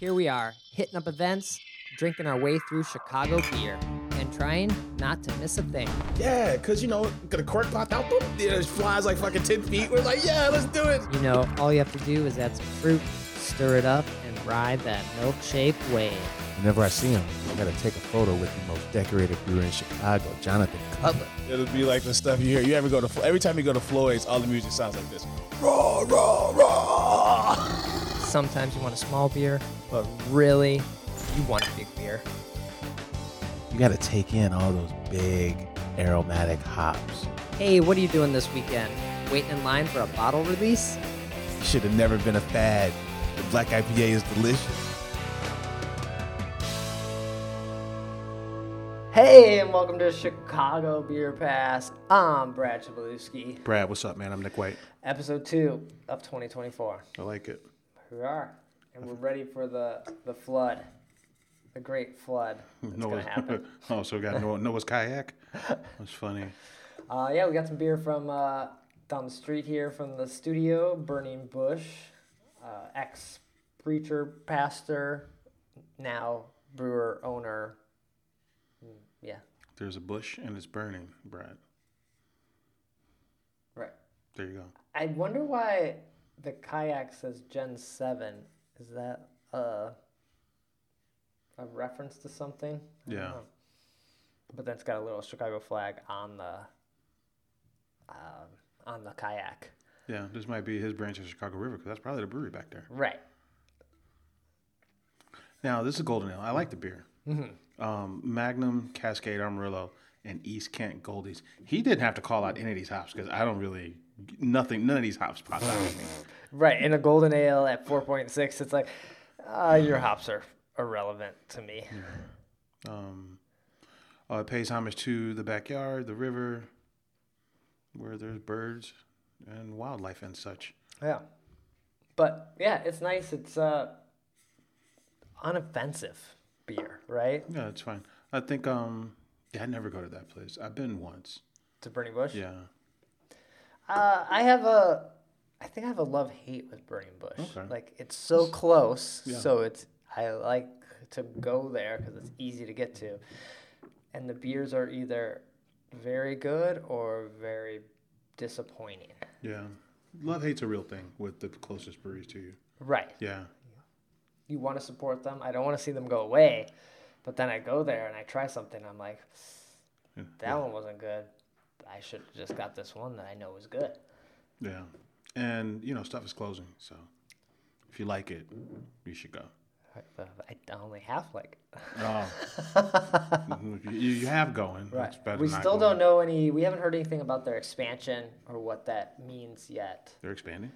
here we are, hitting up events, drinking our way through Chicago beer, and trying not to miss a thing. Yeah, because, you know, get a cork popped out, boom, it flies like fucking 10 feet. We're like, yeah, let's do it. You know, all you have to do is add some fruit, stir it up, and ride that milkshake wave. Whenever I see him, I gotta take a photo with the most decorated brewer in Chicago, Jonathan Cutler. It'll be like the stuff you hear. You ever go to, every time you go to Floyd's, all the music sounds like this. Raw, raw, raw. Sometimes you want a small beer, but really, you want a big beer. You gotta take in all those big aromatic hops. Hey, what are you doing this weekend? Waiting in line for a bottle release? You should have never been a fad. The black IPA is delicious. Hey, and welcome to Chicago Beer Pass. I'm Brad Chmielewski. Brad, what's up, man? I'm Nik White. Episode two of 2024. I like it. We are, and we're ready for the the flood, the great flood. That's Noah's, gonna happen. oh, so we got Noah, Noah's kayak. That's funny. Uh, yeah, we got some beer from uh, down the street here from the studio. Burning Bush, uh, ex preacher, pastor, now brewer owner. Mm, Yeah, There's a bush and it's burning, Brad. right. There you go. I wonder why the kayak says Gen Seven. Is that uh, a reference to something? I Yeah. But then it's got a little Chicago flag on the um, on the kayak. Yeah, this might be his branch of Chicago River because that's probably the brewery back there. Right. Now, this is Golden Ale. I like the beer. Um, Magnum, Cascade, Amarillo, and East Kent Goldings. He didn't have to call out any of these hops because I don't really, nothing, none of these hops pop out at me. Right. In a golden ale at four point six, it's like uh, your hops are irrelevant to me. Um, uh, it pays homage to the backyard, the river, where there's birds and wildlife and such. Yeah. But yeah, it's nice. It's uh unoffensive beer, right? Yeah, it's fine. I think um yeah, I never go to that place. I've been once. To Burning Bush. Yeah. Uh, I have a, I think I have a love hate with Burning Bush. Okay. Like it's so close, Yeah. so it's I like to go there because it's easy to get to, and the beers are either very good or very disappointing. Yeah. Love hate's a real thing with the closest breweries to you. Right. Yeah. You want to support them. I don't want to see them go away, but then I go there and I try something. I'm like, Yeah. that one wasn't good. I should have just got this one that I know is good. Yeah. And you know, stuff is closing, so if you like it, you should go. I, only half like. Oh. you, you have going. Better We still don't know any. We haven't heard anything about their expansion or what that means yet. They're expanding?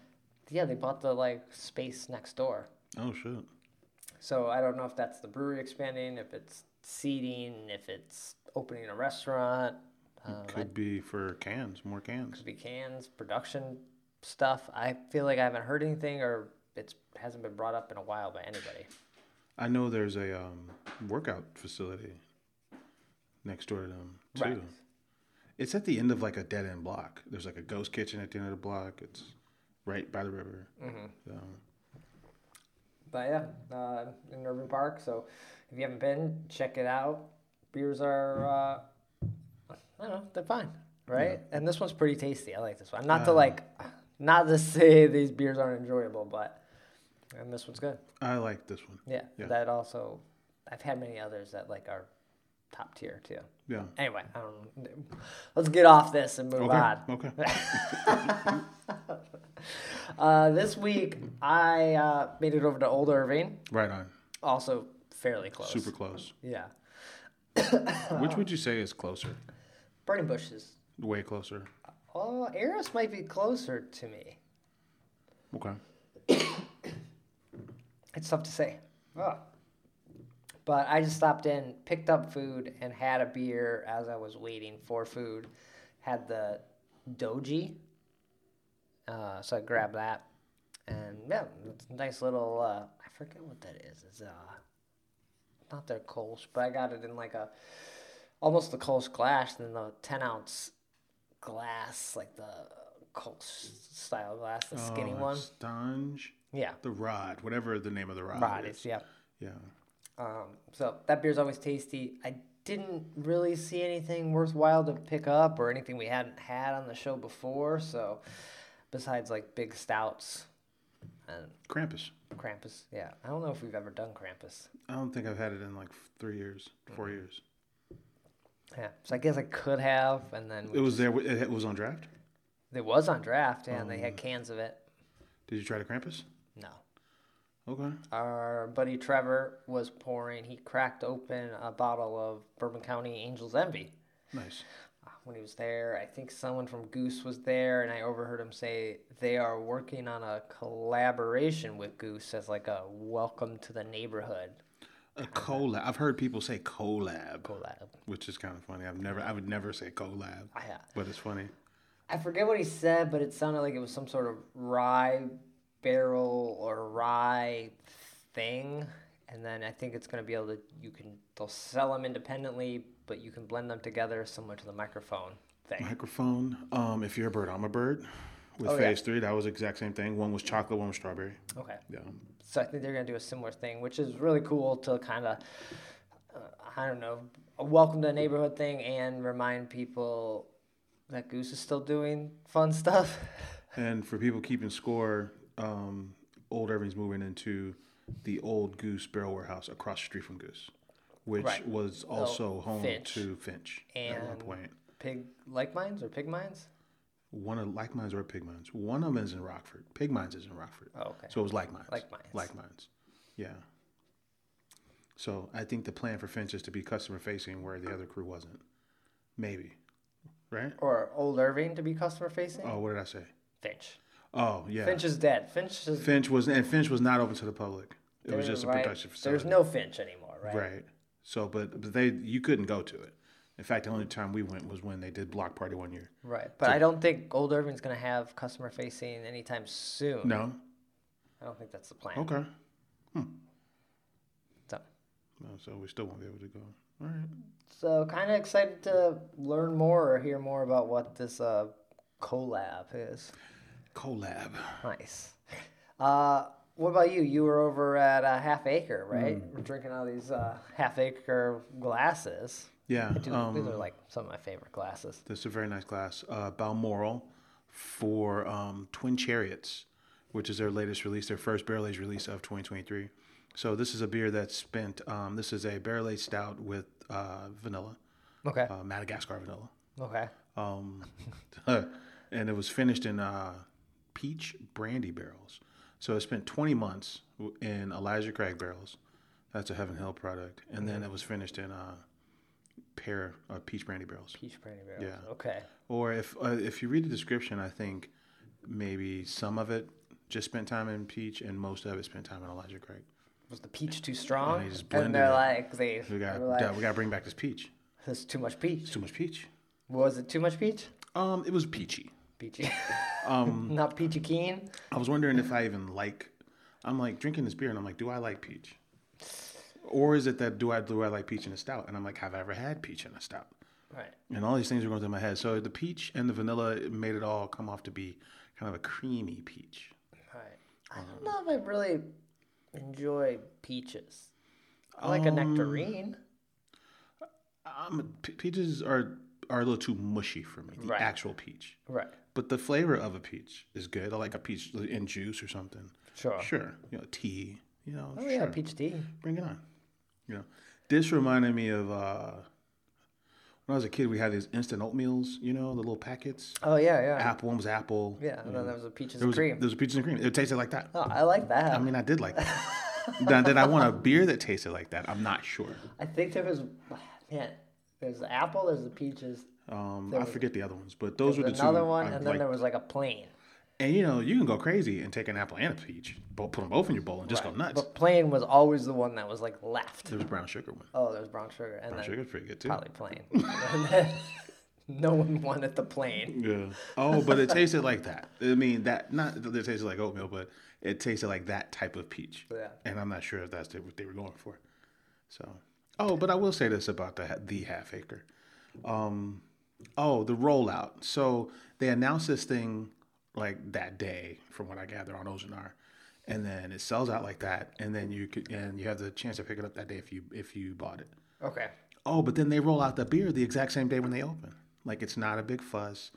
Yeah, they bought the like space next door, Oh shit. so I don't know if that's the brewery expanding, if it's seating, if it's opening a restaurant. Um, I- Could be for cans, more cans. could be cans, production stuff. I feel like I haven't heard anything or it's hasn't been brought up in a while by anybody. I know there's a um, workout facility next door to them too. Right. It's at the end of like a dead end block. There's like a ghost kitchen at the end of the block. It's right by the river. Mm-hmm. So, But yeah, uh, in Irving Park. So if you haven't been, check it out. Beers are, uh, I don't know, they're fine, right? And this one's pretty tasty. I like this one. Not to Uh, like, not to say these beers aren't enjoyable, but and this one's good. I like this one. Yeah, Yeah. that also, I've had many others that like are top tier too. Yeah. Anyway, I don't. Let's get off this and move Okay. on. Okay. Uh, this week I uh, made it over to Old Irving, right on. also fairly close. Super close. Yeah. Which would you say is closer? Burning bushes. Way closer. Oh, Eros might be closer to me. Okay. It's tough to say. Oh. But I just stopped in, picked up food, and had a beer as I was waiting for food. Had the Doji. Uh, so I grabbed that. And yeah, it's a nice little, uh, I forget what that is. It's uh, not their Kolsch, but I got it in like a, almost the Kolsch glass, and the 10 ounce glass, like the Kolsch style glass, the skinny oh, one. Stange. Yeah, The Rod, whatever the name of the rod, rod is. is. Yeah. Yeah. Um, so that beer's always tasty. I didn't really see anything worthwhile to pick up or anything we hadn't had on the show before. So besides like big stouts and Krampus. Krampus, yeah, I don't know if we've ever done Krampus. I don't think I've had it in like three years, four Mm-hmm. years. Yeah, so I guess I could have, and then It was there. It was on draft. it was on draft, and they had oh. cans of it. Did you try the Krampus? No. Okay. Our buddy Trevor was pouring. He cracked open a bottle of Bourbon County Angel's Envy. Nice. Uh, when he was there. I think someone from Goose was there, and I overheard him say they are working on a collaboration with Goose as like a welcome to the neighborhood A collab. I've heard people say collab, collab. which is kind of funny. I've never. I would never say collab, I, uh, but it's funny. I forget what he said, but it sounded like it was some sort of rye barrel or rye thing. And then I think it's going to be able to, you can, they'll sell them independently, but you can blend them together similar to the microphone thing. Microphone. Um, if you're a bird, I'm a bird. With Oh, yeah. phase three, that was the exact same thing. One was chocolate, one was strawberry. Okay. Yeah. So I think they're going to do a similar thing, which is really cool to kind of, uh, I don't know, a welcome to the neighborhood thing and remind people that Goose is still doing fun stuff. And for people keeping score, um, Old Irving's moving into the old Goose Barrel Warehouse across the street from Goose, which Right. was also home Finch. to Finch at one And- point. Pig Like Minds or Pig Minds? One of Like Minds or Pig Minds. One of them is in Rockford. Pig Minds is in Rockford. Oh, okay. So it was Like Minds. Like Minds. Like Minds. Yeah. So I think the plan for Finch is to be customer facing where the other crew wasn't. Maybe. Right? Or Old Irving to be customer facing? Oh, what did I say? Finch. Oh, yeah. Finch is dead. Finch is. Finch was and Finch was not open to the public. It was just a right? production facility. There's no Finch anymore, right? Right. So, but but they you couldn't go to it. In fact, the only time we went was when they did Block Party one year. Right. But I don't think Old Irving's going to have customer facing anytime soon. No. I don't think that's the plan. Okay. So. So we still won't be able to go. All right. So kind of excited to learn more or hear more about what this uh, collab is. Collab. Nice. Uh, what about you? You were over at uh, Half Acre, right? Hmm. We're drinking all these uh, Half Acre glasses. Yeah. These Um, are like some of my favorite glasses. this is a very nice glass. Uh, Balmoral for um, Twin Chariots, which is their latest release, their first barrel aged release of 2023. So this is a beer that's spent. Um, this is a barrel aged stout with uh, vanilla, Okay. uh, Madagascar vanilla. Okay. um, and it was finished in uh, peach brandy barrels. So it spent 20 months in Elijah Craig barrels. That's a Heaven Hill product, and then it was finished in uh, pear uh, peach brandy barrels. Peach brandy barrels. Yeah. Okay. Or if uh, if you read the description, I think maybe some of it just spent time in peach, and most of it spent time in Elijah Craig. Was the peach too strong? they just and they're it. like, they, We got like, we got to bring back this peach. there's too much peach. It's too much peach. Was it too much peach? Um, it was peachy. Peachy. Um, Not peachy keen. I was wondering if I even like. I'm like drinking this beer, and I'm like, do I like peach? Or is it that do I do I like peach in a stout? And I'm like, have I ever had peach in a stout? Right. And all these things are going through my head. So the peach and the vanilla made it all come off to be kind of a creamy peach. Right. I don't know if I really enjoy peaches. I like a Um, nectarine. Um, pe- peaches are are a little too mushy for me. The Right. actual peach, Right. but the flavor of a peach is good. I like a peach in juice or something. Sure. Sure, you know, tea. You know, Oh sure. yeah, peach tea. bring it on. Know, this reminded me of uh, when I was a kid. We had these instant oatmeals. You know, the little packets. Oh yeah, yeah. Apple one was apple. Yeah, and then there was a peaches There and was cream. there was peaches and cream. It tasted like that. oh, I like that. I mean, I did like that. now, did I want a beer that tasted like that? I'm not sure. I think there was, man, there's the apple, there's the peaches, Um, I forget the other ones, but those were the two. another one, I and then liked. there was like a plain. And you know, you can go crazy and take an apple and a peach, both, put them both in your bowl and just go nuts. But plain was always the one that was like left. There was brown sugar one. Oh, there's brown sugar, and Brown sugar's pretty good too. probably plain. And then no one wanted the plain. Yeah. Oh, but it tasted like that. I mean, that not that it tasted like oatmeal, but it tasted like that type of peach. Yeah. And I'm not sure if that's what they were going for. So. Oh, but I will say this about the the half acre. Um, oh, the rollout. So they announced this thing like that day, from what I gather on Ozenar, and then it sells out like that, and then you could and you have the chance to pick it up that day if you if you bought it. Okay. Oh, but then they roll out the beer the exact same day when they open. Like it's not a big fuss.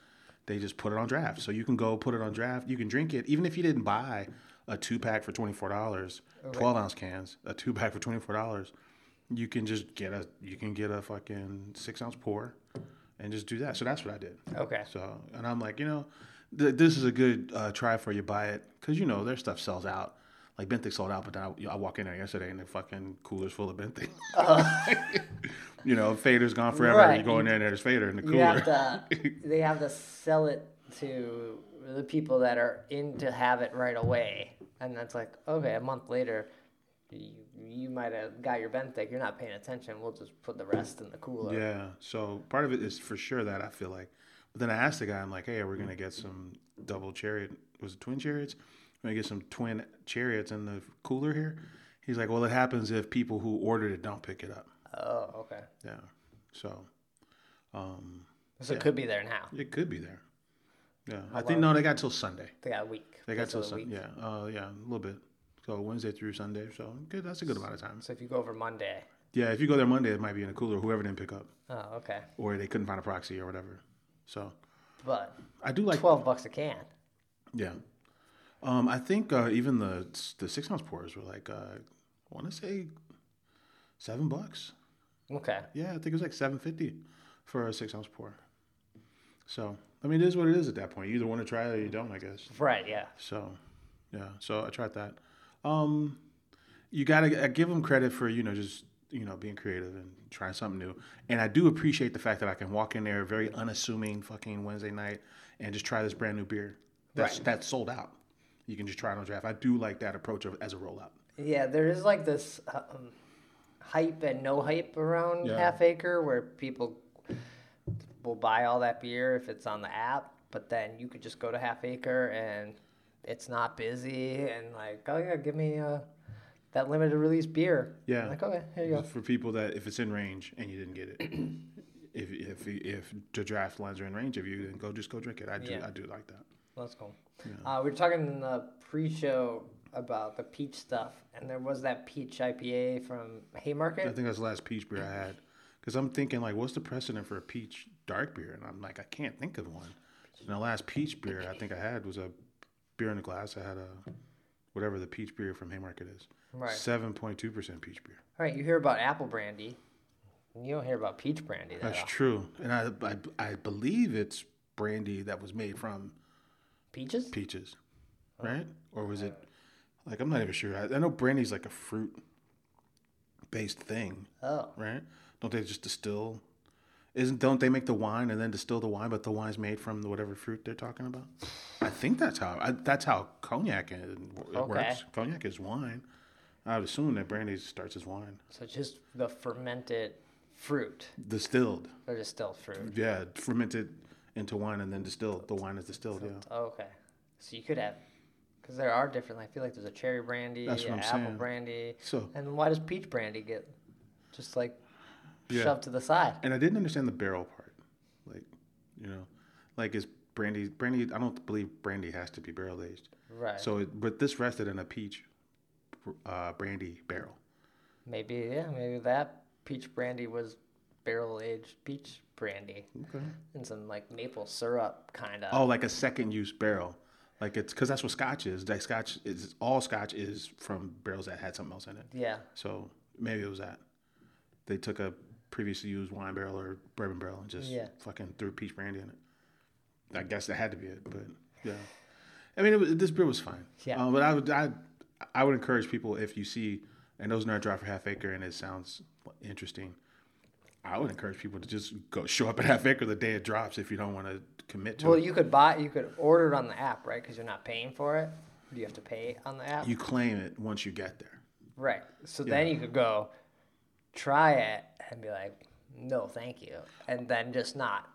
They just put it on draft, so you can go put it on draft. You can drink it even if you didn't buy a two pack for twenty four dollars, twelve ounce cans, a two pack for twenty four dollars. You can just get a you can get a fucking six ounce pour, and just do that. So that's what I did. Okay. So and I'm like, you know, th- this is a good uh, try for you. Buy it because you know their stuff sells out. Like Benthic sold out, but then I, I walk in there yesterday and the fucking cooler's full of Benthic. you know, Fader's gone forever. Right. You go in there and there's Fader in the You cooler. have to. they have to sell it to the people that are in to have it right away, and that's like okay. A month later, you, you might have got your benthic. You're not paying attention. We'll just put the rest in the cooler. Yeah. So part of it is for sure that I feel like. But then I asked the guy, I'm like, hey, we're gonna get some double chariot. Was it twin chariots? We're gonna get some twin chariots in the cooler here. He's like, well, it happens if people who ordered it don't pick it up. Oh, okay. Yeah. So, um, So it could be there now. it could be there. Yeah. I think no, they got till Sunday. They got a week. They got till That's a Sunday. Yeah. Uh, yeah, a little bit. So Wednesday through Sunday. So good. That's a good amount of time. So if you go over Monday. Yeah. If you go there Monday, it might be in the cooler. Whoever didn't pick up, Oh, okay. or they couldn't find a proxy or whatever. So But I do like twelve bucks a can. Yeah. Um, I think uh, even the the six ounce pours were like uh, I want to say seven bucks. Okay. Yeah, I think it was like seven fifty for a six ounce pour. So I mean, it is what it is at that point. You either want to try it or you don't, I guess. Right. Yeah. So yeah, so I tried that. Um, you gotta I give them credit for you know just you know being creative and trying something new. And I do appreciate the fact that I can walk in there very unassuming fucking Wednesday night and just try this brand new beer that's Right. that's sold out. You can just try it on draft. I do like that approach of, as a rollout. Yeah, there is like this um, hype and no hype around Yeah. Half Acre where people will buy all that beer if it's on the app, but then you could just go to Half Acre and it's not busy and like, oh yeah, give me uh, that limited release beer. Yeah. Like, okay, here you go. For people that if it's in range and you didn't get it, if if if the draft lines are in range of you, then go just go drink it. I do Yeah. I do like that. That's cool. Uh, we were talking in the pre-show about the peach stuff, and there was that peach IPA from Haymarket. I think that's the last peach beer I had. Because I'm thinking, like, what's the precedent for a peach dark beer? And I'm like, I can't think of one. And the last peach beer I think I had was a beer in a glass. I had a, whatever the peach beer from Haymarket is. Right. 7.2% peach beer. All right, you hear about apple brandy. You don't hear about peach brandy. That That's often. true. And I, I, I believe it's brandy that was made from Peaches? peaches, oh. right? Or was it, like, I'm not even sure. I, I know brandy's like a fruit based thing. Oh, right? Don't they just distill? Isn't don't they make the wine and then distill the wine, but the wine's made from the whatever fruit they're talking about? I think that's how I, that's how cognac it Okay. works. Cognac is wine. I would assume that brandy starts as wine, so just the fermented fruit distilled. or distilled fruit. Yeah, fermented into wine and then distilled. The wine is distilled. Yeah. Oh, okay, so you could have, because there are different. I feel like there's a cherry brandy, That's what I'm apple saying. brandy, So and why does peach brandy get just like Yeah. shoved to the side? and I didn't understand the barrel part, like you know, like is brandy brandy? I don't believe brandy has to be barrel aged. Right. So, it, but this rested in a peach uh, brandy barrel. maybe yeah, maybe that peach brandy was barrel aged peach brandy Okay. and some like maple syrup kind of. Oh, like a second use barrel. Like it's because that's what Scotch is. Like Scotch is all Scotch is from barrels that had something else in it. Yeah. So maybe it was that they took a previously used wine barrel or bourbon barrel and just Yeah. fucking threw peach brandy in it. I guess that had to be it, but yeah. I mean, it was, this beer was fine. Yeah. Um, but I would I I would encourage people if you see and those nerd drive for half acre and it sounds interesting. I would encourage people to just go show up at half acre the day it drops if you don't want to commit to Well, it. Well, you could buy, you could order it on the app, right? Because you're not paying for it. Do you have to pay on the app? You claim it once you get there. right. So then you could go try it and be like, no, thank you, and then just not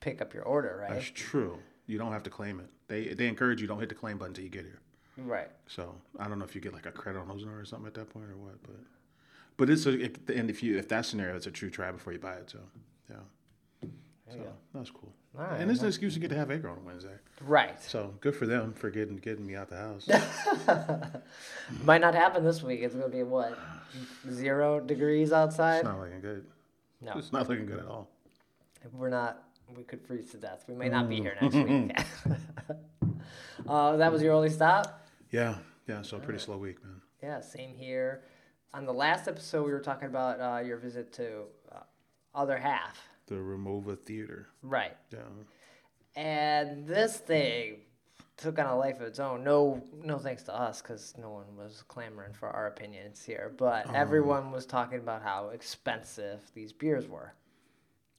pick up your order, right? That's true. You don't have to claim it. They they encourage you don't hit the claim button until you get here. Right. So I don't know if you get like a credit on Ozone or something at that point or what, but but it's a it, and if you if that scenario, it's a true try before you buy it. So yeah, So that's cool. Right, and it's an excuse to get to Half Acre on Wednesday. Right. So good for them for getting getting me out the house. Might not happen this week. It's gonna be what zero degrees outside. it's not looking good. No, It's not looking good at all. we're not. We could freeze to death. We may not be here next week. uh, that was your only stop. Yeah, yeah. So a pretty slow week, man. Yeah, same here. On the last episode, we were talking about uh, your visit to uh, other half. The Ramova Theater. Right. Yeah. And this thing took on a life of its own. No, no thanks to us, because no one was clamoring for our opinions here. But everyone was talking about how expensive these beers were,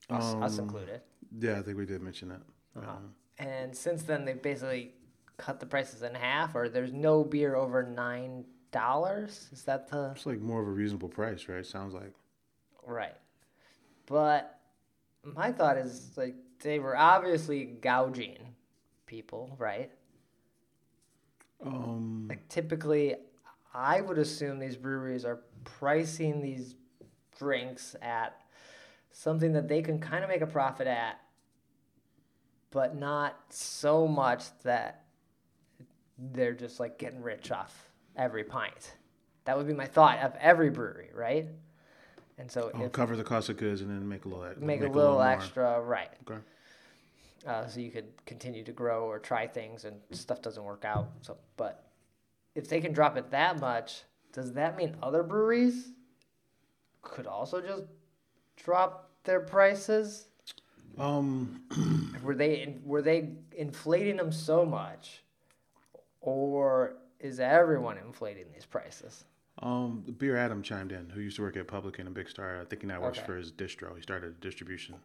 us, us included. Yeah, I think we did mention that. Uh-huh. Um, And since then, they basically cut the prices in half, or there's no beer over nine dollars. Is that the it's like more of a reasonable price, right? Sounds like. right? But my thought is like they were obviously gouging people, right? Um, Like typically, I would assume these breweries are pricing these drinks at something that they can kind of make a profit at, but not so much that they're just like getting rich off every pint. That would be my thought of every brewery, right? And so I'll if cover the cost of goods and then make a little make, a little, more. extra, right? Okay. uh, so you could continue to grow or try things and stuff doesn't work out. So, but if they can drop it that much, does that mean other breweries could also just drop their prices? Um, Were they were they inflating them so much, or is everyone inflating these prices? um, Beer Adam chimed in, who used to work at Publican and Big Star. I think he now works Okay. for his distro. He started a distribution.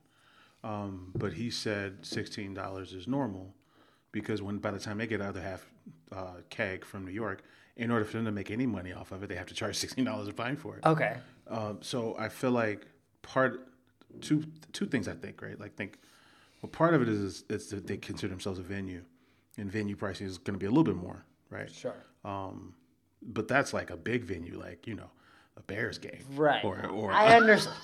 Um, but he said sixteen dollars is normal because when by the time they get out the other half uh, keg from New York, in order for them to make any money off of it, they have to charge sixteen dollars a pint for it. Okay. Um, so I feel like part two two things I think right like think well part of it is is that they consider themselves a venue, and venue pricing is going to be a little bit more right. Sure. Um, but that's like a big venue, like you know, a Bears game, Right. Or or I understand.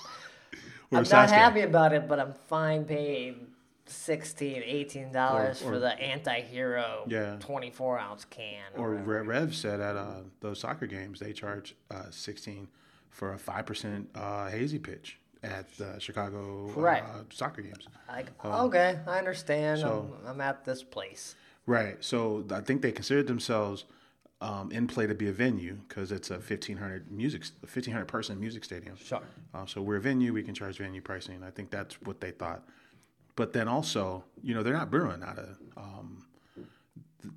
or I'm not game. happy about it, but I'm fine paying 16 18 dollars Or- or- for the anti-hero Yeah. 24 ounce can Or. Re- Rev said at uh, those soccer games they charge uh, sixteen for a five percent uh, hazy pitch at the Chicago Right. uh, soccer games. like okay i understand so- I'm, I'm at this place Right. So I think they considered themselves um, in play to be a venue because it's a fifteen hundred music, fifteen hundred person music stadium. Sure. Uh, so we're a venue. We can charge venue pricing. I think that's what they thought. But then also, you know, they're not brewing out of um,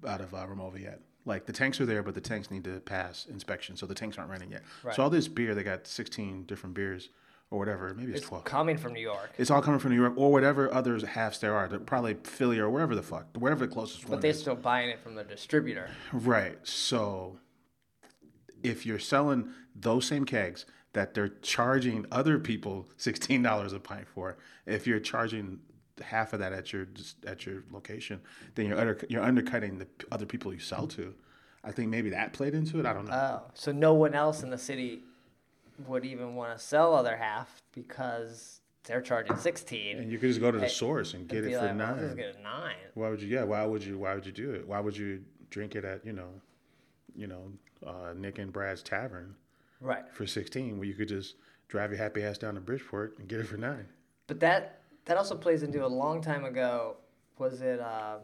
out of uh, Ramova yet. Like the tanks are there, but the tanks need to pass inspection, so the tanks aren't running yet. Right. So all this beer, they got sixteen different beers or whatever. Maybe it's, it's twelve. coming from new york It's all coming from New York or whatever other halves there are. They're probably Philly or wherever the fuck, wherever the closest one but they're is. still buying it from the distributor Right. So if you're selling those same kegs that they're charging other people sixteen dollars a pint for, if you're charging half of that at your at your location, then you're under, you're undercutting the other people you sell to. I think maybe that played into it. I don't know. oh so no one else in the city would even want to sell other half because they're charging 16 and you could just go to the Hey, source and get it for like, well, nine. get a nine Why would you? Yeah. Why would you? Why would you do it? Why would you drink it at you know, you know, uh, Nick and Brad's Tavern right for sixteen, where you could just drive your happy ass down to Bridgeport and get it for nine. But that that also plays into a long time ago. Was it uh,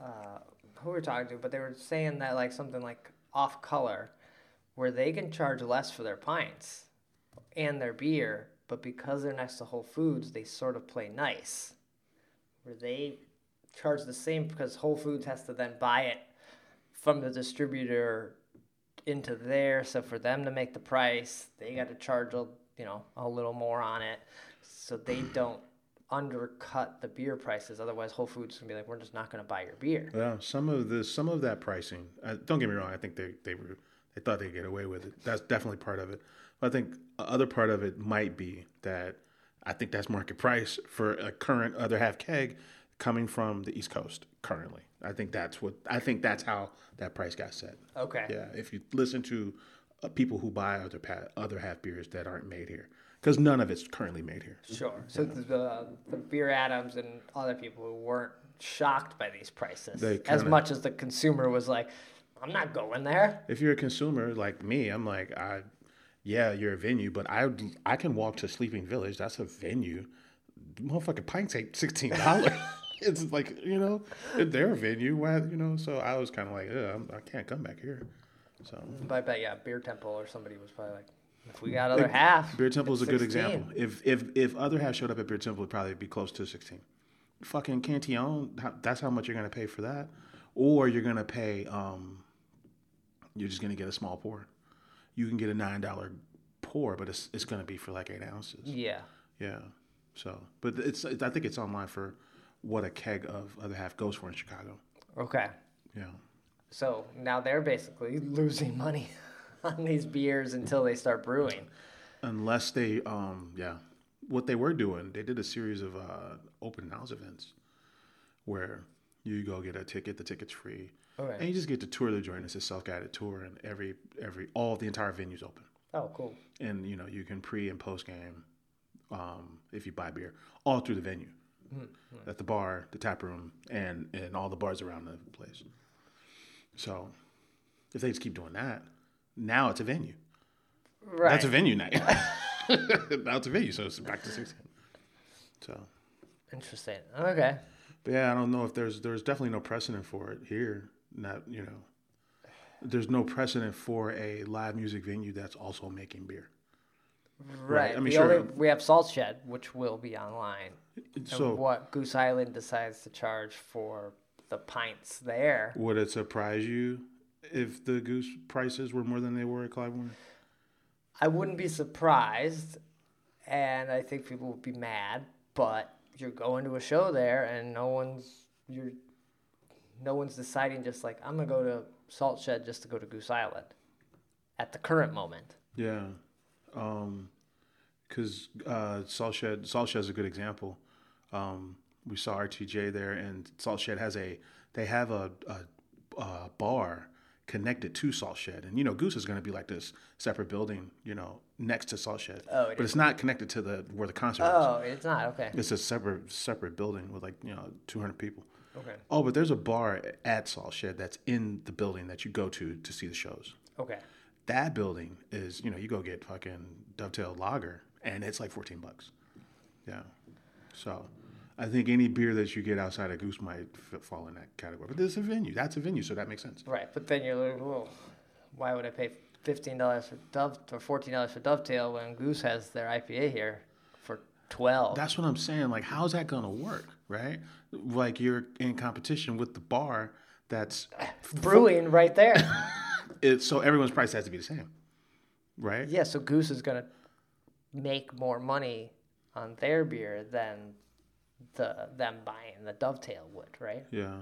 uh, who we were talking to? But they were saying that like something like off color, where they can charge less for their pints and their beer, but because they're next to Whole Foods, they sort of play nice, where they charge the same because Whole Foods has to then buy it from the distributor into there. So for them to make the price, they got to charge a you know a little more on it, so they don't undercut the beer prices. Otherwise, Whole Foods can be like, we're just not going to buy your beer. Yeah, some of this, some of that pricing. Uh, don't get me wrong. I think they they were they thought they'd get away with it. That's definitely part of it. But I think other part of it might be that I think that's market price for a current other half keg coming from the East Coast currently. I think that's what I think that's how that price got set. Okay. Yeah, if you listen to uh, people who buy other pa- other half beers that aren't made here, because none of it's currently made here. Sure. So the the beer Adams and other people who weren't shocked by these prices as kinda- much as the consumer was like, I'm not going there. If you're a consumer like me, I'm like, I, yeah, you're a venue, but I I can walk to Sleeping Village. That's a venue. Motherfucking pints ain't sixteen dollars. it's like you know, they're a venue. Why you know? So I was kind of like, I'm, I can't come back here. So But I bet yeah, Beer Temple or somebody was probably like, if we got other half. Beer Temple is a it's good example. If if if other half showed up at Beer Temple, it'd probably be close to sixteen. Fucking Cantillon, that's how much you're gonna pay for that, or you're gonna pay. um You're just gonna get a small pour. You can get a nine dollar pour, but it's it's gonna be for like eight ounces. Yeah. Yeah. So, but it's I think it's online for what a keg of other half goes for in Chicago. Okay. Yeah. So now they're basically losing money on these beers until they start brewing. Unless they, um, yeah, what they were doing, they did a series of uh, open house events where you go get a ticket, the ticket's free, And you just get to tour the joint. It's a self-guided tour, and every every all the entire venue's open, Oh, cool. and you know you can pre and post game um, if you buy beer all through the venue, at the bar, the tap room, and and all the bars around the place. So, if they just keep doing that, now it's a venue. Right. That's a venue night. now it's a venue, so it's back to sixteen. So, Interesting. Okay. but yeah, I don't know if there's there's definitely no precedent for it here. Not you know, there's no precedent for a live music venue that's also making beer. Right. I mean, the sure. only, we have Salt Shed, which will be online. And So what Goose Island decides to charge for the pints there. would it surprise you if the goose prices were more than they were at Clybourn? I wouldn't be surprised, and I think people would be mad. But you're going to a show there, and no one's you're no one's deciding just like I'm gonna go to Salt Shed just to go to Goose Island. At the current moment, Yeah, because uh, Salt Shed Salt Shed is a good example. Um, we saw RTJ there, and Salt Shed has a they have a, a, a bar connected to Salt Shed, and you know Goose is going to be like this separate building, you know, next to Salt Shed. Oh, it but it's not connected to the where the concert is. oh, it's not okay. It's a separate separate building with like you know 200 people. Okay, Oh, but there's a bar at Salt Shed that's in the building that you go to to see the shows. Okay, that building is you know you go get fucking dovetail lager and it's like 14 bucks. Yeah. So i think any beer that you get outside of goose might fall in that category. But this is a venue. That's a venue so that makes sense. Right. But then you're like, well, why would I pay fifteen dollars for Dove or fourteen dollars for Dovetail when Goose has their IPA here for twelve? that's what i'm saying. Like how's that gonna work right like you're in competition with the bar that's brewing right there. it so everyone's price has to be the same right yeah, so Goose is gonna make more money on their beer than the them buying the Dovetail would, right? yeah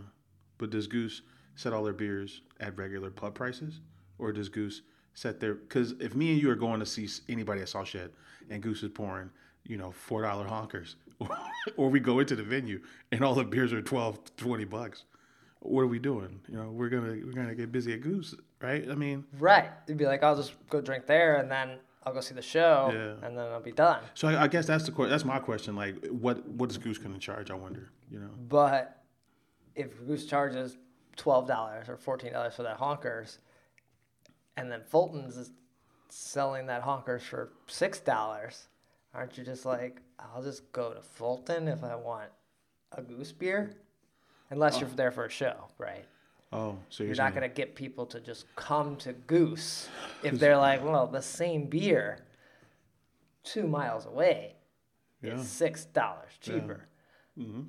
but does goose set all their beers at regular pub prices or does goose set their because if me and you are going to see anybody at salt shed and goose is pouring you know four dollar honkers or we go into the venue and all the beers are 12 20 bucks what are we doing you know we're gonna we're gonna get busy at goose right i mean Right. You'd be like, I'll just go drink there, and then I'll go see the show, Yeah. and then I'll be done. so i, I guess that's the que- that's my question like what what is goose gonna charge i wonder you know But if Goose charges twelve dollars or fourteen dollars for that honkers, and then Fulton's is selling that honkers for six dollars, aren't you just like, I'll just go to Fulton if I want a Goose beer? Unless you're oh. there for a show, right? oh so you're, You're not gonna get people to just come to Goose if they're like, well, the same beer two miles away yeah is six dollars cheaper. Mm-hmm.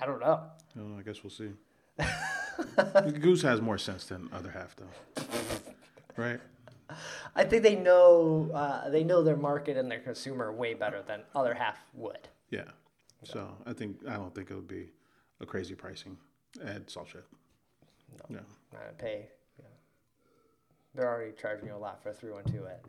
I don't know. Oh, I guess we'll see. Goose has more sense than other half, though. Right? I think they know uh, they know their market and their consumer way better than other half would. Yeah. So I think I don't think it would be a crazy pricing at Salt Shed. No. Uh, pay. You know, they're already charging you a lot for a three one two at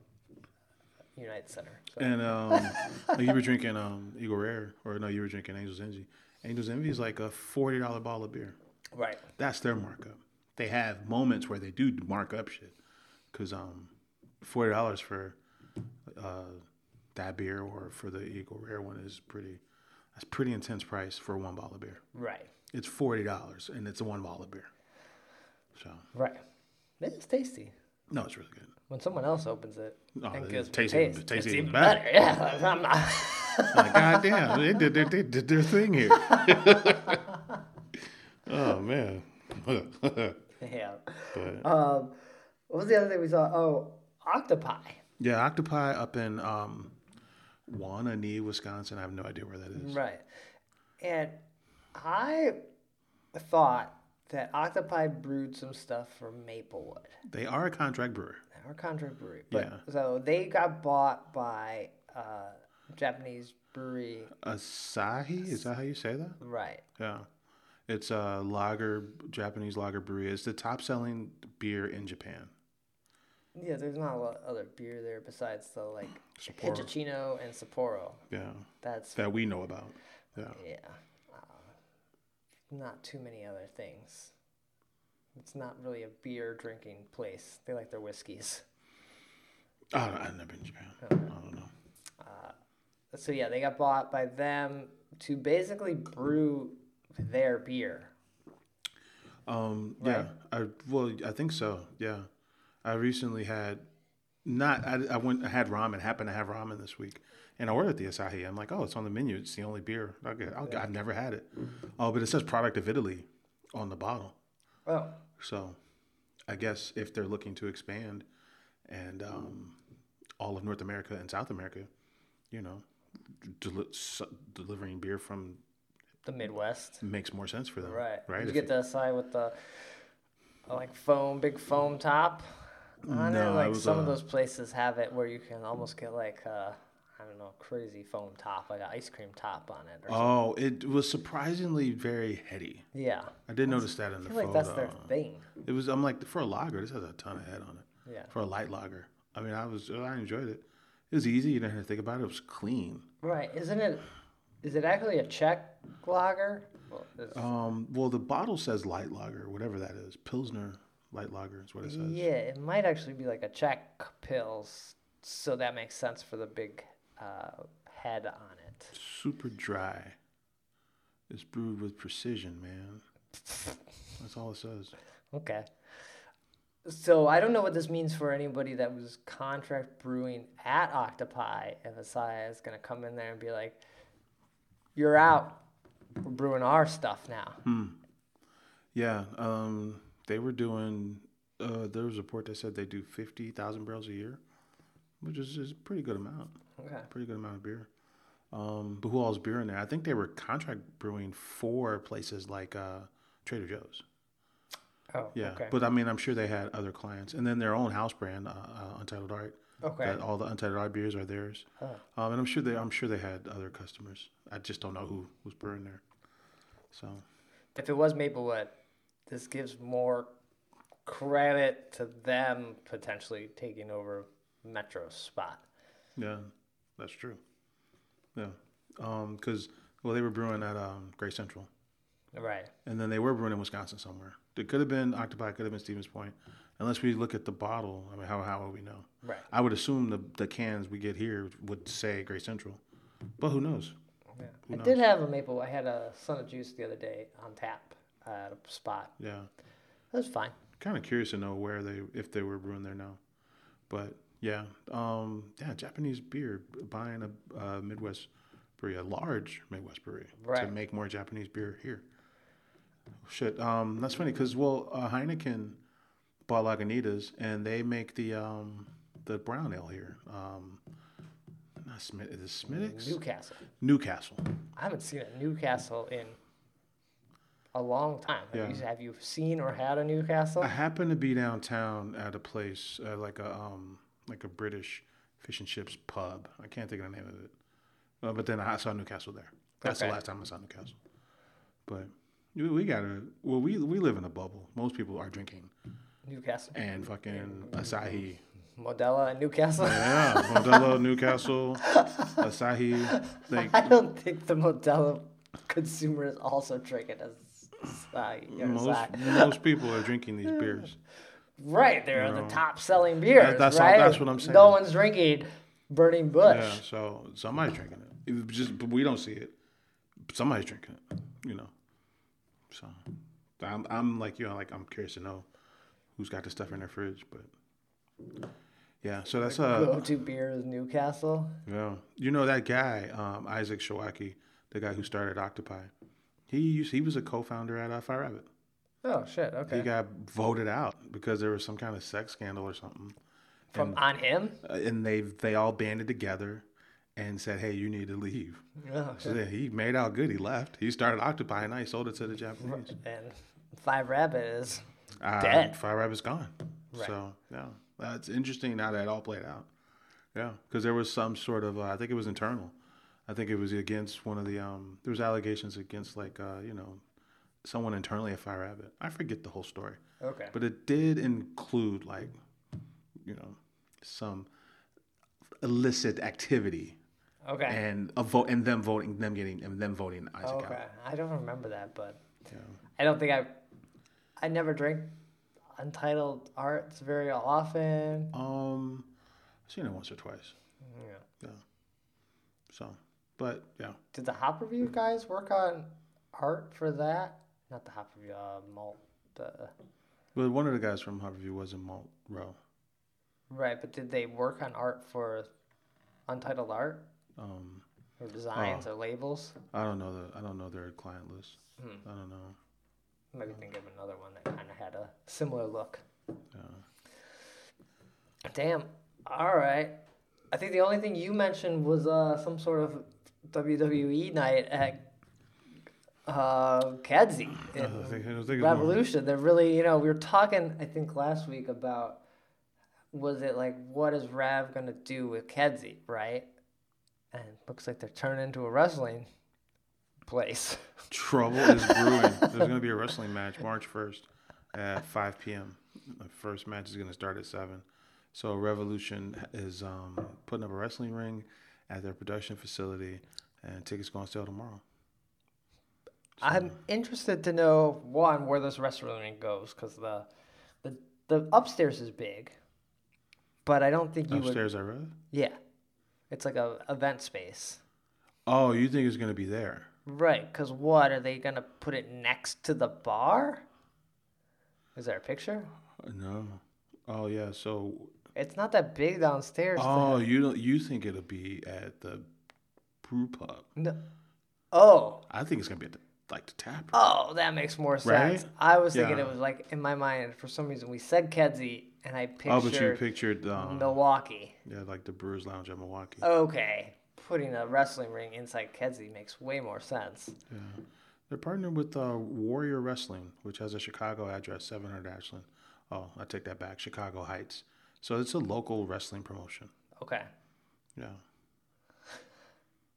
United Center. So. And um, like you were drinking um, Eagle Rare, or no, you were drinking Angel's Envy. Angel's Envy is like a forty dollar bottle of beer. Right. That's their markup. They have moments where they do mark up shit, because um, forty dollars for uh, that beer or for the Eagle Rare one is pretty. That's pretty intense price for one bottle of beer. Right. It's forty dollars and it's a one bottle of beer. So Right. It's tasty. no, it's really good. When someone else opens it Oh, and it gives me tastes taste, even- tastes it's even even better. better. Yeah. I'm not. Like, God damn, they did, they, they did their thing here. oh man. yeah. but Um, what was the other thing we saw? Oh, octopi. yeah, octopi up in um, Waunakee, Wisconsin. I have no idea where that is. Right. And I thought that octopi brewed some stuff from Maplewood. They are a contract brewer. Our contract brewery. But, Yeah. So they got bought by uh, Japanese brewery. Asahi, is that how you say that? Right. Yeah. It's a lager, Japanese lager brewery. It's the top selling beer in Japan. Yeah, there's not a lot of other beer there besides the like Sapporo. And Sapporo. Yeah. That's That we know about. Yeah. yeah. Uh, not too many other things. It's not really a beer drinking place. They like their whiskeys. I don't, I've never been to Japan. I don't know. So yeah, they got bought by them to basically brew their beer. Um, yeah, I well, I think so. Yeah, I recently had not. I, I went. I had ramen. Happened to have ramen this week, and I ordered the Asahi. I'm like, oh, it's on the menu. It's the only beer. Okay, I'll, I've never had it. Oh, but it says product of Italy on the bottle. Oh, So, I guess if they're looking to expand and um, all of North America and South America, you know, s- delivering beer from the Midwest. makes more sense for them. Right. Right. Did If you get the side with the like foam, big foam top on No, it? it Like was, some of uh, those places have it where you can almost get like uh, I don't know, crazy foam top, like an ice cream top on it. Or something. Oh, it was surprisingly very heady. Yeah. I did notice that in I the feel like photo. that's their thing. It was. I'm like for a lager. This has a ton of head on it. Yeah. For a light lager. I mean, I was. I enjoyed it. It was easy. You didn't have to think about it. It was clean. Right. Isn't it? Is it actually a Czech lager? Well, Um. Well, the bottle says light lager, whatever that is. Pilsner light lager is what it says. yeah, it might actually be like a Czech pills, so that makes sense for the big uh, head on it. Super dry. It's brewed with precision, man. That's all it says. Okay. So I don't know what this means for anybody that was contract brewing at Octopi. If Asahi is gonna come in there and be like, "You're out. We're brewing our stuff now." Hmm. Yeah. Um. They were doing. Uh. There was a report that said they do fifty thousand barrels a year, which is, is a pretty good amount. Okay. pretty good amount of beer. Um, but who all's beer in there? I think they were contract brewing for places like uh, Trader Joe's. Oh. Yeah, Okay. but I mean, I'm sure they had other clients, and then their own house brand, uh, uh, Untitled Art. Okay. That all the Untitled Art beers are theirs. Um, and I'm sure they, I'm sure they had other customers. I just don't know who was brewing there. So if it was Maplewood, this gives more credit to them potentially taking over Metro's spot. yeah, that's true. Yeah, because well, they were brewing at um, Great Central. Right. And then they were brewing in Wisconsin somewhere. It could have been Octopi, could have been Stevens Point. Unless we look at the bottle, I mean, how how would we know? Right. I would assume the the cans we get here would say Great Central, but who knows? Yeah. Who I knows? did have a maple. I had a Son of Juice the other day on tap at a spot. Yeah, That was fine. kind of curious to know where they if they were brewing there now, but yeah, um, yeah, Japanese beer buying a uh, Midwest brewery, a large Midwest brewery, to make more Japanese beer here. Shit, um, that's funny because well, uh, Heineken bought Lagunitas and they make the um, the brown ale here. Um, not Smith, is it Smithwick's? Newcastle. Newcastle. I haven't seen a Newcastle in a long time. Have, Yeah. you, have you seen or had a Newcastle? I happened to be downtown at a place uh, like a um, like a British fish and chips pub. I can't think of the name of it, uh, but then I saw Newcastle there. That's Okay. the last time I saw Newcastle. But we, we gotta. Well, we we live in a bubble. Most people are drinking Newcastle. and fucking Asahi. Modelo and Newcastle. Yeah, Modelo, Newcastle, Asahi. Like I don't think the Modelo consumer is also drinking uh, most most people are drinking these beers. Right, they're You the top selling beers. that's all- right? that's what I'm saying. No one's drinking burning bush. Yeah, so somebody's drinking it. It just we don't see it. Somebody's drinking it. You know. So I'm I'm like you know like I'm curious to know who's got the stuff in their fridge, but yeah. So that's a Go-to beer is Newcastle. yeah. You know that guy um, Isaac Showaki, the guy who started Octopi. He used, he was a co-founder at uh, Five Rabbit. Oh shit. Okay. He got voted out because there was some kind of sex scandal or something. From on him. Uh, and they they all banded together and said, "Hey, you need to leave." Oh, So yeah, he made out good. He left. He started Octopi and now he sold it to the Japanese. and Five Rabbit is Uh, Dead. Five Rabbit's gone. Right. So yeah, that's interesting. Now that it all played out. Yeah, because there was some sort of uh, I think it was internal. I think it was against one of the um. There was allegations against like uh you know, someone internally at Five Rabbit. I forget the whole story. okay. But it did include like, you know, some illicit activity Okay. and a vote and them voting, them getting and them voting Isaac okay. out. I don't remember that, but Yeah. I don't think I. I never drink Untitled Arts very often. Um, I've seen it once or twice. Yeah. Yeah. So, but yeah, Did the Hop Review guys work on art for that? Not the Hop Review, uh, Malt. The but one of the guys from Hop Review was in Malt Row. right, but did they work on art for Untitled Art Um, or designs Oh. or labels? I don't know the I don't know their client list. Hmm. I don't know. Maybe think of another one that kind of had a similar look. Yeah. Damn. All right. I think the only thing you mentioned was uh, some sort of WWE night at uh, Kedzie in I think, I think Revolution. They're really, you know, we were talking, I think, last week about was it like, what is Rav going to do with Kedzie, right? And looks like they're turning into a wrestling place. Trouble is brewing. There's going to be a wrestling match March 1st at 5 p.m. The first match is going to start at 7. So Revolution is um, putting up a wrestling ring at their production facility, and tickets going to sell tomorrow. I'm interested to know one where this wrestling goes because the, the the upstairs is big, but I don't think you would. Upstairs, I read. Yeah, it's like a event space, Oh, you think it's going to be there? right? Because what are they gonna put it next to the bar? Is there a picture? No. Oh yeah. So It's not that big downstairs. oh, have- you don't you think it'll be at the brew pub? No. Oh, I think it's going to be at the, like the tap. oh, that makes more Right? sense. I was thinking Yeah. it was like in my mind for some reason we said Kedzie and I oh, but you pictured pictured um, Milwaukee. yeah, like the Brewers Lounge at Milwaukee. Okay, putting a wrestling ring inside Kedzie makes way more sense. Yeah. They're partnered with uh, Warrior Wrestling, which has a Chicago address, 700 Ashland. Oh, I take that back, Chicago Heights. So it's a local wrestling promotion. Okay, Yeah.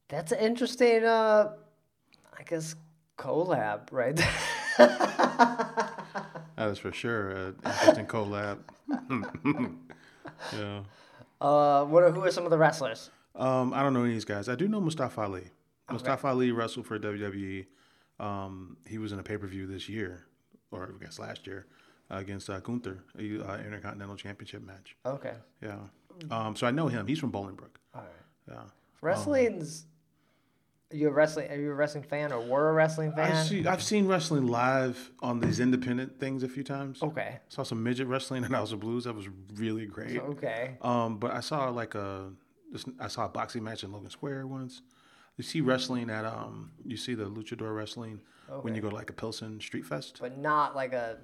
that's an interesting. Uh, I guess collab, right? That is for sure an interesting collab. yeah. uh, what are, who are some of the wrestlers? Um, I don't know any of these guys. I do know Mustafa Ali. Mustafa Ali wrestled for WWE. Um, he was in a pay per view this year, or I guess last year, against uh, Gunther, a uh, Intercontinental Championship match. Okay, Yeah. Um, so I know him. He's from Bolingbrook. all right. Yeah. Wrestling's. Are you a wrestling? Are you a wrestling fan or were a wrestling fan? I see, I've seen wrestling live on these independent things a few times. Okay. Saw some midget wrestling in House of Blues. That was really great. Okay. Um, but I saw like a, I saw a boxing match in Logan Square once. You see wrestling at um, you see the luchador wrestling when you go to like a Pilsen Street Fest. But not like a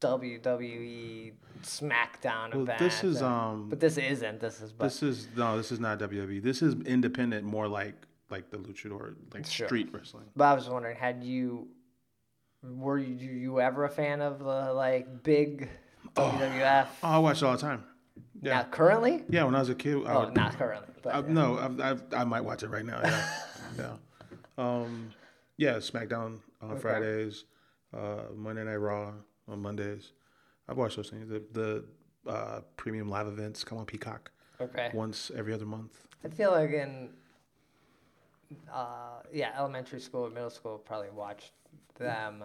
WWE SmackDown Well, event. this is or- um, But this isn't. This is. But this is no, this is not WWE. This is independent, more like like the luchador, like Sure. street wrestling. But I was wondering, had you, were you, you ever a fan of the like big WWF? Oh, I watch it all the time. Yeah, Not currently? yeah. When I was a kid, I Oh, would- not currently. But I, no, I, I, I might watch it right now. Yeah, yeah. Um, yeah, SmackDown on Fridays, uh, Monday Night Raw on Mondays. I've watched those things. The, the uh, premium live events come on Peacock okay. once every other month. I feel like in, uh, yeah, elementary school or middle school, probably watched them.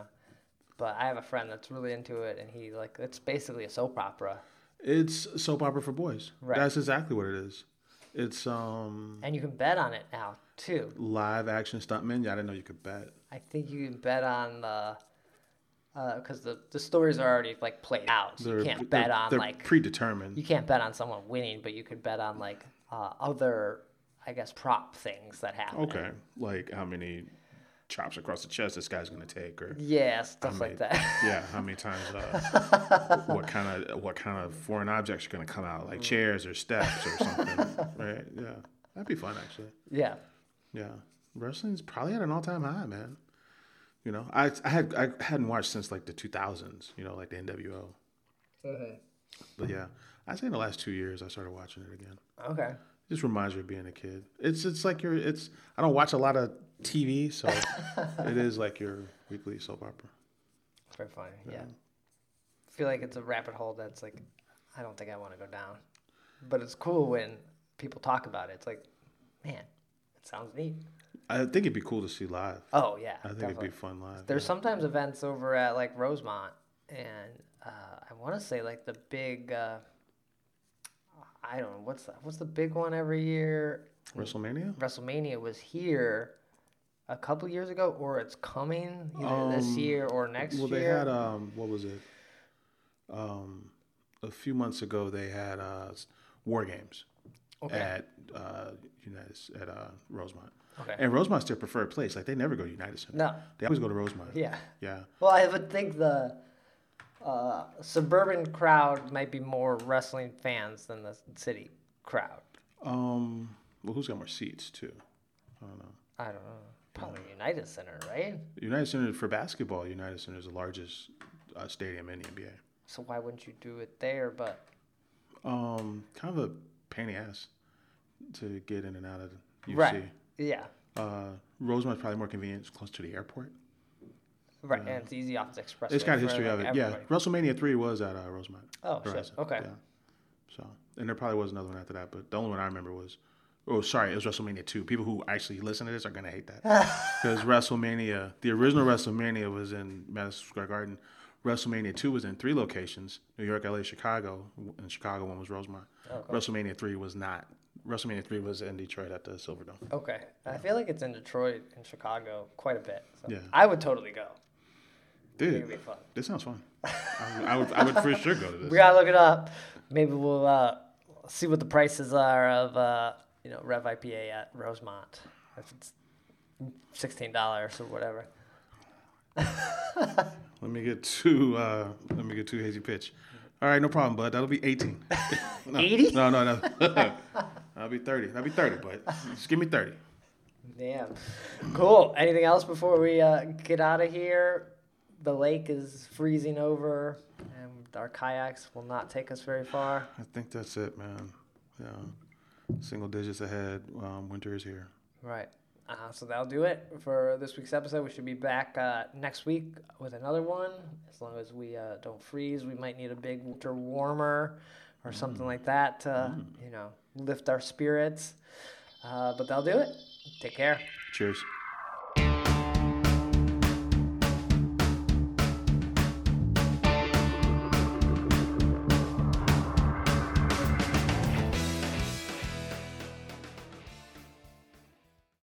But I have a friend that's really into it, and he like it's basically a soap opera. It's soap opera for boys. Right. That's exactly what it is. It's um and you can bet on it now too. live action stuntmen. Yeah, I didn't know you could bet. I think you can bet on the because the the stories are already like played out. So you can't bet on they're like predetermined. you can't bet on someone winning, but you could bet on like uh, other, I guess, prop things that happen. Okay, like how many chops across the chest this guy's gonna take, or Yeah, stuff like that. yeah, how many times, uh, what kind of what kind of foreign objects are gonna come out, Mm. like chairs or steps or something, right? Yeah, that'd be fun actually. yeah. Yeah, wrestling's probably at an all-time high, man. You know, I I had I hadn't watched since like the 2000s. You know, like the NWO. But yeah, I'd say in the last two years I started watching it again. Okay. It just reminds you of being a kid. It's it's like you're it's I don't watch a lot of TV, so it is like your weekly soap opera. Very funny. Yeah. I feel like it's a rabbit hole that's like, I don't think I want to go down. But it's cool when people talk about it. It's like, man, it sounds neat. I think it'd be cool to see live. Oh yeah. I think definitely. it'd be fun live. There's yeah. sometimes events over at like Rosemont, and uh, I want to say like the big. Uh, I don't know what's the, what's the big one every year. WrestleMania. WrestleMania was here a couple years ago, or it's coming either this Um, year or next Well, they year. had um, what was it? Um, a few months ago they had uh, War Games Okay. at uh, United at uh, Rosemont. Okay. And Rosemont's their preferred place. Like they never go to United Center. No. They always go to Rosemont. Yeah. Yeah. Well, I would think the uh, suburban crowd might be more wrestling fans than the city crowd. Um. Well, who's got more seats too? I don't know. I don't know. Probably United Center, right? United Center for basketball. United Center is the largest uh, stadium in the NBA. So why wouldn't you do it there? But Um, kind of a pain in the ass to get in and out of the UFC. right, yeah, Uh, Rosemont's probably more convenient. It's close to the airport. right, and it's easy off the expressway. It's got a history like, of it. everybody. Yeah, WrestleMania three was at uh, Rosemont. Oh, shit. Horizon. Okay. Yeah. So, and there probably was another one after that, but the only one I remember was. Oh, sorry, it was WrestleMania two. People who actually listen to this are gonna hate that because WrestleMania, the original WrestleMania was in Madison Square Garden. WrestleMania two was in three locations: New York, LA, Chicago. And Chicago one was Rosemont. Oh, WrestleMania three was not. WrestleMania three was in Detroit at the Silverdome. Okay, I feel like it's in Detroit and Chicago quite a bit. So Yeah. I would totally go. Dude, it'd be fun. this sounds fun. I, I would, I would for sure go to this. We gotta look it up. Maybe we'll uh, see what the prices are of uh, you know Rev IPA at Rosemont. If it's sixteen dollars or whatever. Let me get two. Uh, let me get two hazy pitch. All right, no problem, bud. That'll be eighteen. No, 80? No, no, no. That'll be thirty. That'll be thirty, but just give me thirty. Damn. Cool. Anything else before we uh, get out of here? The lake is freezing over, and our kayaks will not take us very far. I think that's it, man. Yeah, single digits ahead. Um, winter is here. Right. Uh, so that'll do it for this week's episode. We should be back uh, next week with another one. As long as we uh, don't freeze, we might need a big winter warmer or something like that to, you know, lift our spirits. Uh, but that'll do it. Take care. Cheers.